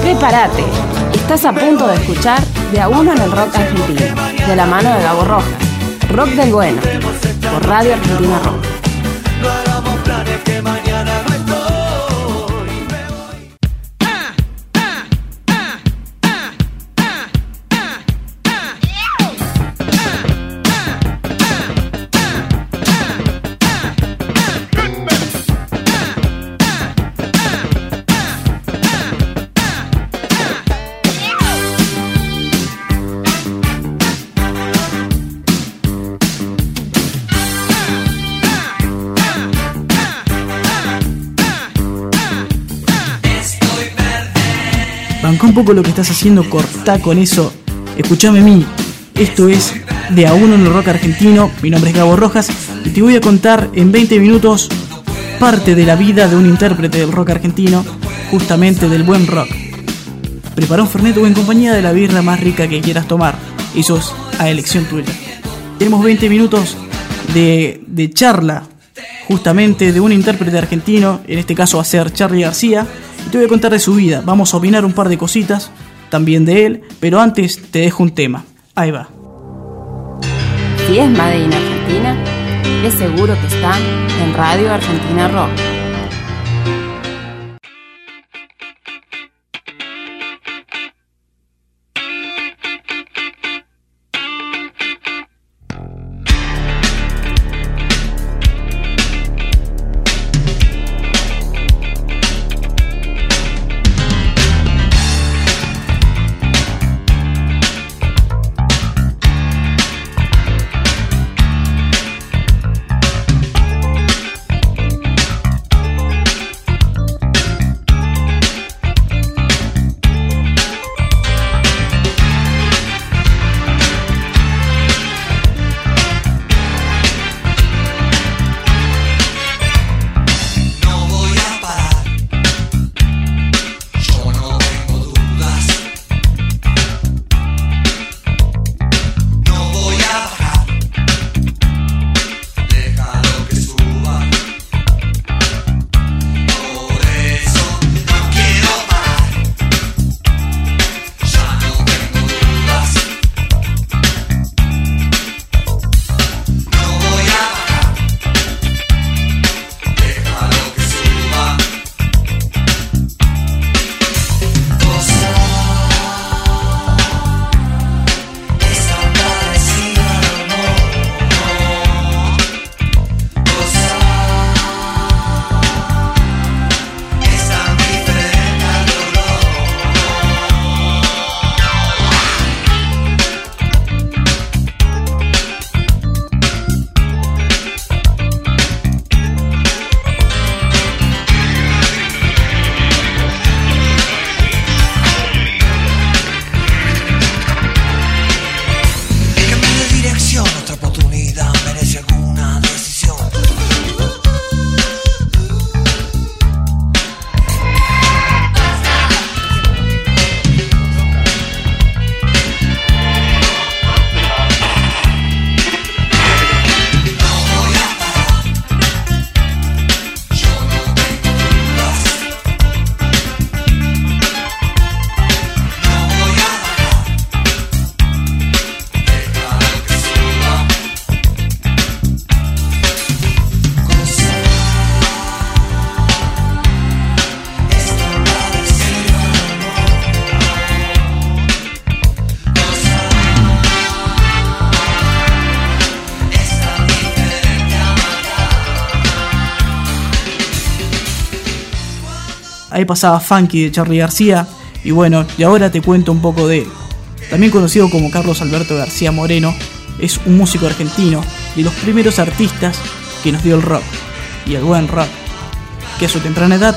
Prepárate, estás a punto de escuchar De a uno en el rock argentino, de la mano de Gabo Rojas, Rock del Bueno, por Radio Argentina Rock. Un poco lo que estás haciendo, cortá con eso. Escuchame a mí. Esto es De a uno en el rock argentino. Mi nombre es Gabo Rojas y te voy a contar en 20 minutos parte de la vida de un intérprete del rock argentino, justamente del buen rock. Prepara un fernet o en compañía de la birra más rica que quieras tomar. Eso es a elección tuya. Tenemos 20 minutos de, de charla justamente de un intérprete argentino, en este caso va a ser Charlie García, y te voy a contar de su vida. Vamos a opinar un par de cositas también de él, pero antes te dejo un tema. Ahí va. Si es Made in Argentina, es seguro que está en Radio Argentina Rock. Ahí pasaba Funky de Charlie García. Y bueno, y ahora te cuento un poco de él. También conocido como Carlos Alberto García Moreno, es un músico argentino de los primeros artistas que nos dio el rock y el buen rock, que a su temprana edad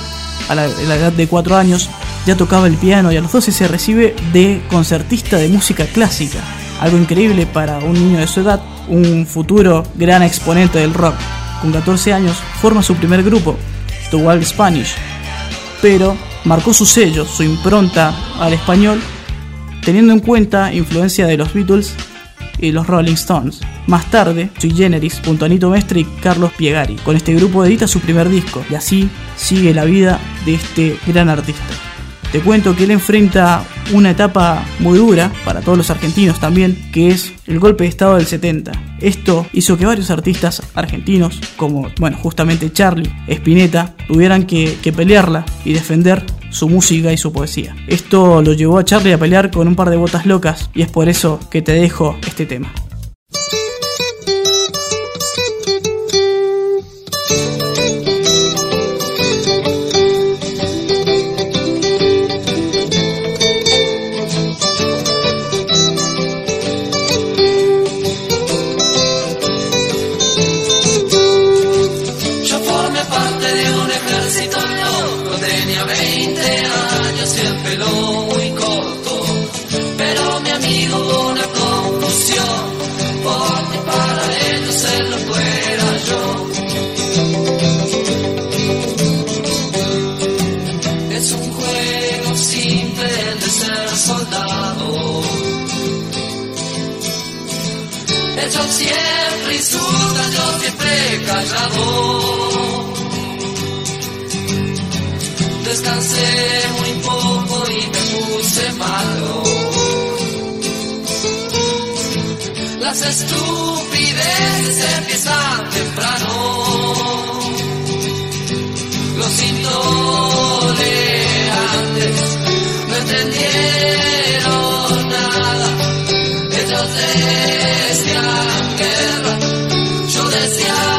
a la, a la edad de 4 años, ya tocaba el piano y a los 12 se recibe de concertista de música clásica. Algo increíble para un niño de su edad, un futuro gran exponente del rock. Con 14 años forma su primer grupo, The Wild Spanish, pero marcó su sello, su impronta al español, teniendo en cuenta influencia de los Beatles y los Rolling Stones. Más tarde, Sui Generis, junto a Nito Mestre y Carlos Piegari. Con este grupo edita su primer disco y así sigue la vida de este gran artista. Te cuento que él enfrenta una etapa muy dura para todos los argentinos también, que es el golpe de estado del 70. Esto hizo que varios artistas argentinos, como bueno, justamente Charlie, Spinetta, tuvieran que, que pelearla y defender su música y su poesía. Esto lo llevó a Charlie a pelear con un par de botas locas y es por eso que te dejo este tema. Ser soldado. Ellos siempre insultan, yo siempre callado. Descansé muy poco y me puse malo. Las estupideces empiezan temprano. Los intolerantes entendieron nada. Ellos decían guerra, yo decía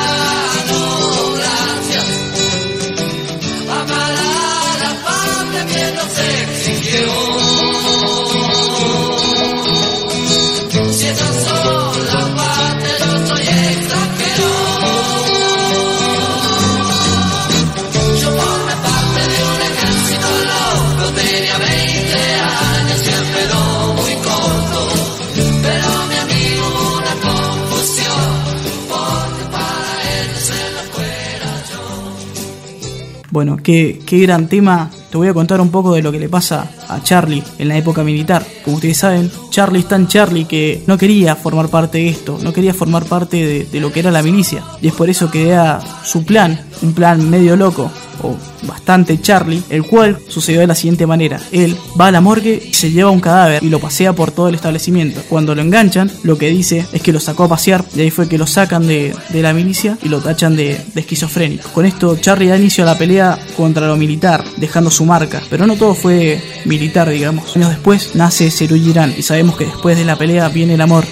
Bueno, qué, qué gran tema. Te voy a contar un poco de lo que le pasa Charlie en la época militar. Como ustedes saben, Charlie es tan Charlie que no quería formar parte de esto, no quería formar parte de, lo que era la milicia. Y es por eso que da su plan, un plan medio loco, o bastante Charlie, el cual sucedió de la siguiente manera. Él va a la morgue se lleva un cadáver y lo pasea por todo el establecimiento. Cuando lo enganchan, lo que dice es que lo sacó a pasear y ahí fue que lo sacan de, la milicia y lo tachan de esquizofrénico. Con esto, Charlie da inicio a la pelea contra lo militar, dejando su marca. Pero no todo fue militar, digamos. Años después nace Seru Girán y sabemos que después de la pelea viene el amor.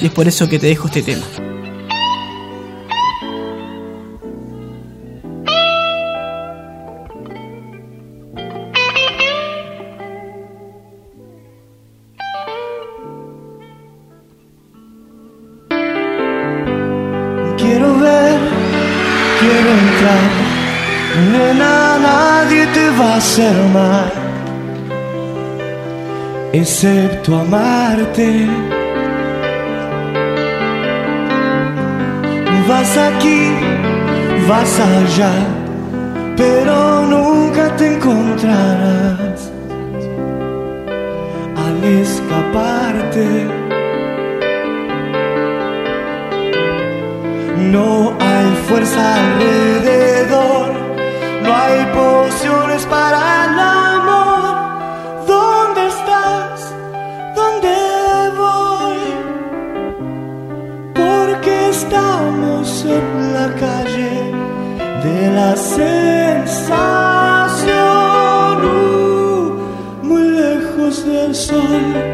Y es por eso que te dejo este tema. Quiero ver, quiero entrar. Nena, nadie te va a hacer mal, excepto amarte. Vas aquí, vas allá, pero nunca te encontrarás al escaparte. No hay fuerza alrededor, sensación, uh, muy lejos del sol.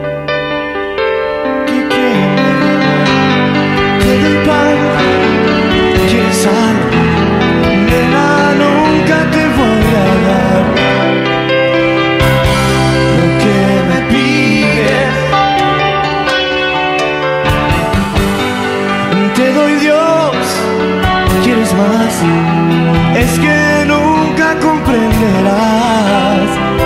mismas, es que nunca comprenderás.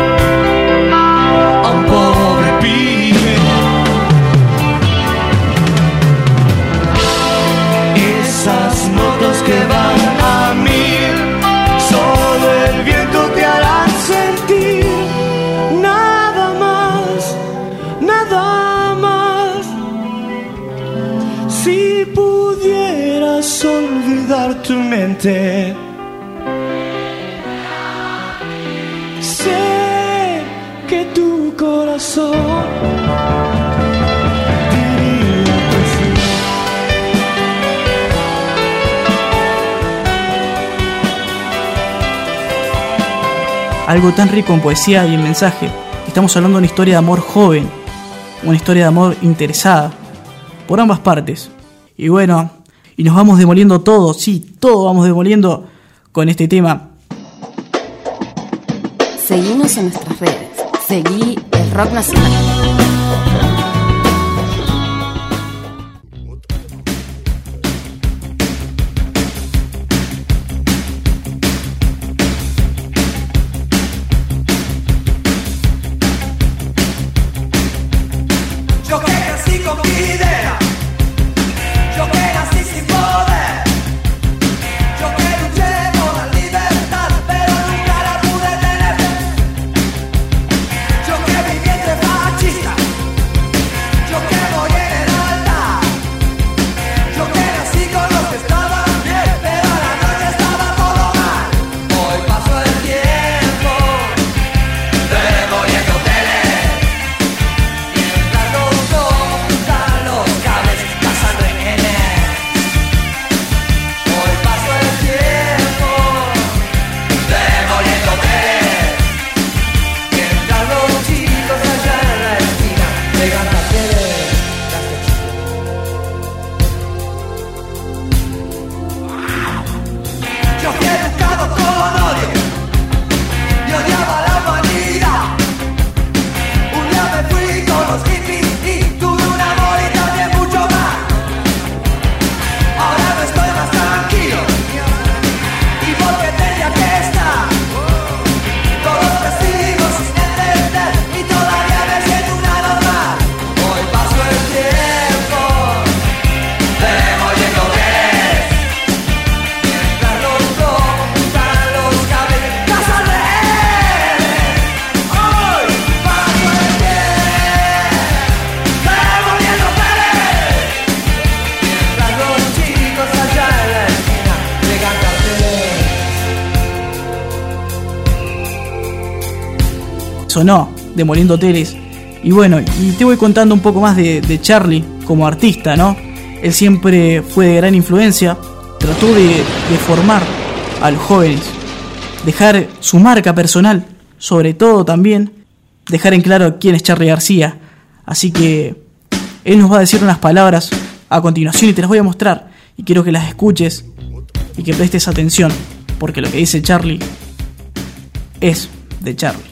Sé que tu corazón. Algo tan rico en poesía y en mensaje. Estamos hablando de una historia de amor joven, una historia de amor interesada, por ambas partes. Y bueno, y nos vamos demoliendo todo, sí, todo vamos demoliendo con este tema. Seguimos en nuestras redes. Seguí el Rock Nacional. Sonó demoliendo hoteles. Y bueno, y te voy contando un poco más de, Charlie como artista, ¿no? Él siempre fue de gran influencia, trató de, de formar a los jóvenes, dejar su marca personal, sobre todo también dejar en claro quién es Charlie García. Así que él nos va a decir unas palabras a continuación y te las voy a mostrar. Y quiero que las escuches y que prestes atención, porque lo que dice Charlie es de Charlie.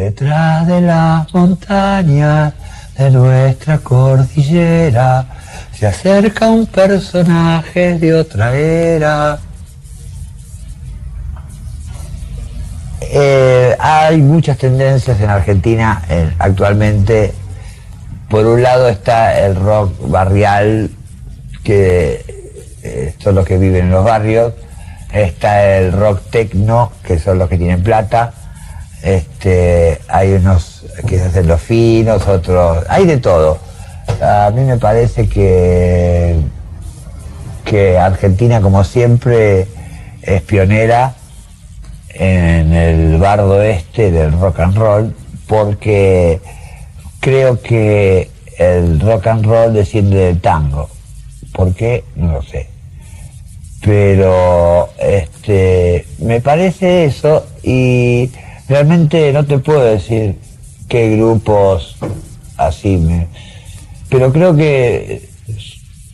Detrás de las montañas de nuestra cordillera se acerca un personaje de otra era. Eh, hay muchas tendencias en Argentina eh, actualmente. Por un lado está el rock barrial, que eh, son los que viven en los barrios. Está el rock techno, que son los que tienen plata. Este, hay unos que se hacen los finos, otros, hay de todo. A mí me parece que, que Argentina, como siempre, es pionera en el bardo este del rock and roll, porque creo que el rock and roll desciende del tango. ¿Por qué? No lo sé pero este me parece eso y realmente no te puedo decir qué grupos así me pero creo que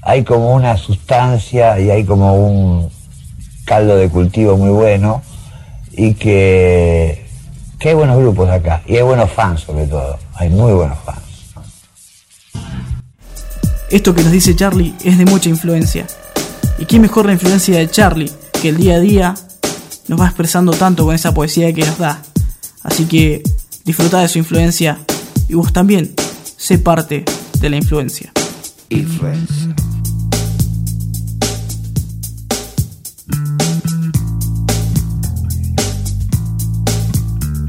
hay como una sustancia y hay como un caldo de cultivo muy bueno y que, que hay buenos grupos acá y hay buenos fans sobre todo hay muy buenos fans Esto que nos dice Charlie es de mucha influencia. ¿Y qué mejor la influencia de Charlie que el día a día nos va expresando tanto con esa poesía que nos da? Así que disfruta de su influencia y vos también sé parte de la influencia. Influencia.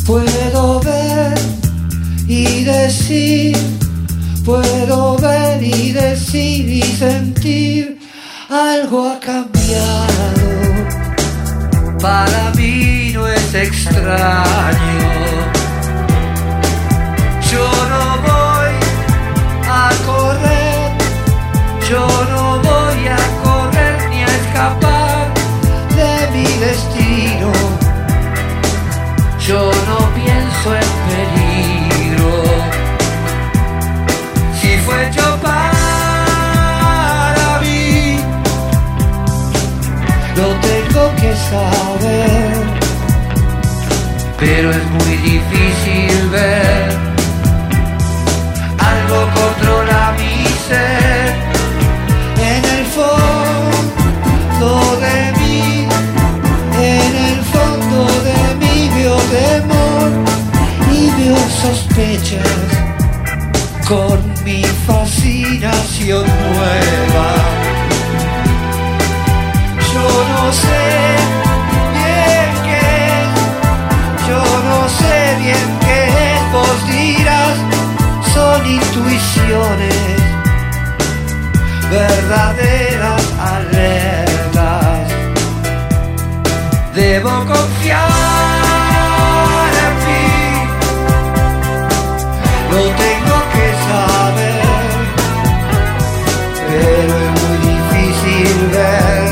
Puedo ver y decir, puedo ver y decir y sentir algo ha cambiado. Para mí es extraño. Yo no voy a correr, yo no voy a correr ni a escapar de mi destino. Yo no pienso en peligro. Si fue yo para mí, lo tengo que saber. Pero es muy difícil ver. Algo controla mi ser. En el fondo de mí, en el fondo de mí veo temor y veo sospechas con mi fascinación intuiciones, verdaderas alertas. Debo confiar en mí, lo tengo que saber, pero es muy difícil ver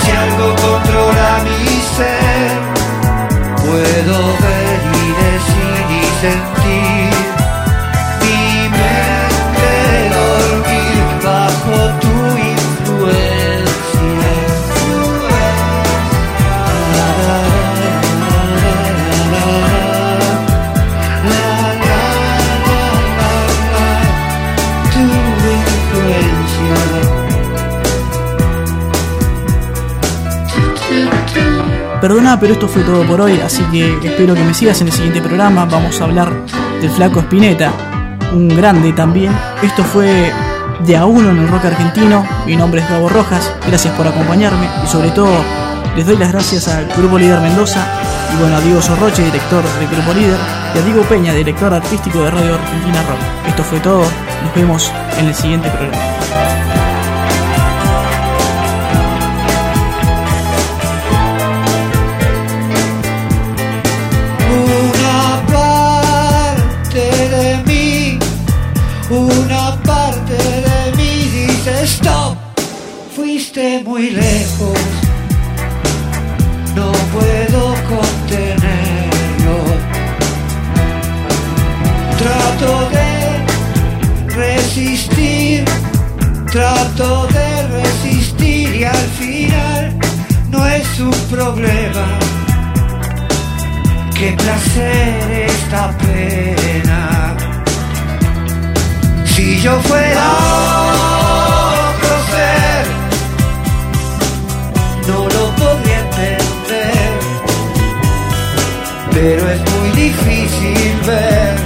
si algo controla mi ser. Puedo ver y decir y pero esto fue todo por hoy, así que espero que me sigas en el siguiente programa. Vamos a hablar del Flaco Espineta, un grande también. Esto fue de a uno en el rock argentino. Mi nombre es Gabo Rojas, gracias por acompañarme y sobre todo les doy las gracias al Grupo Líder Mendoza y bueno, a Diego Sorroche, director del Grupo Líder, y a Diego Peña, director artístico de Radio Argentina Rock. Esto fue todo, nos vemos en el siguiente programa. Stop, fuiste muy lejos, no puedo contenerlo. Trato de resistir, trato de resistir y al final no es un problema. Qué placer esta pena. Si yo fuera no lo podría entender. Pero es muy difícil ver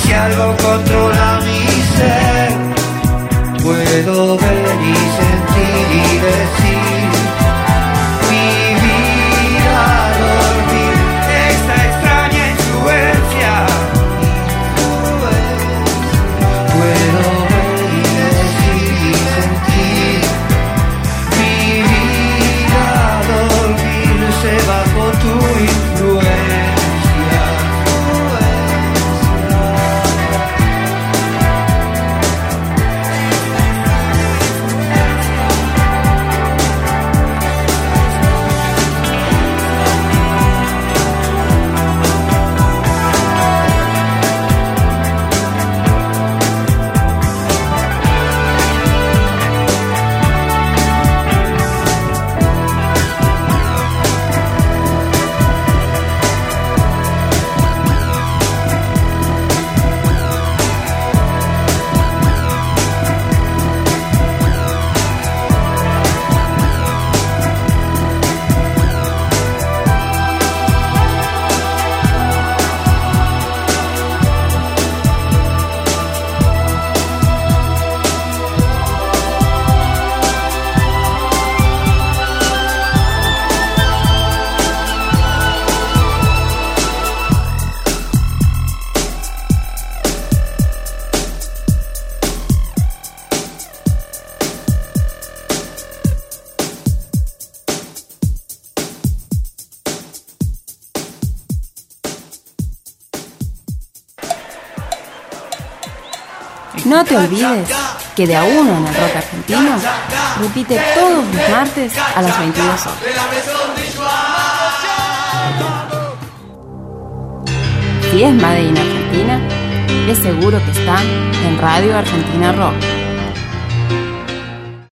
si algo controla mi ser. Puedo ver y sentir y decir No te olvides que de a uno en el rock argentino repite todos los martes a las 22 horas. Si es Made in Argentina, es seguro que está en Radio Argentina Rock.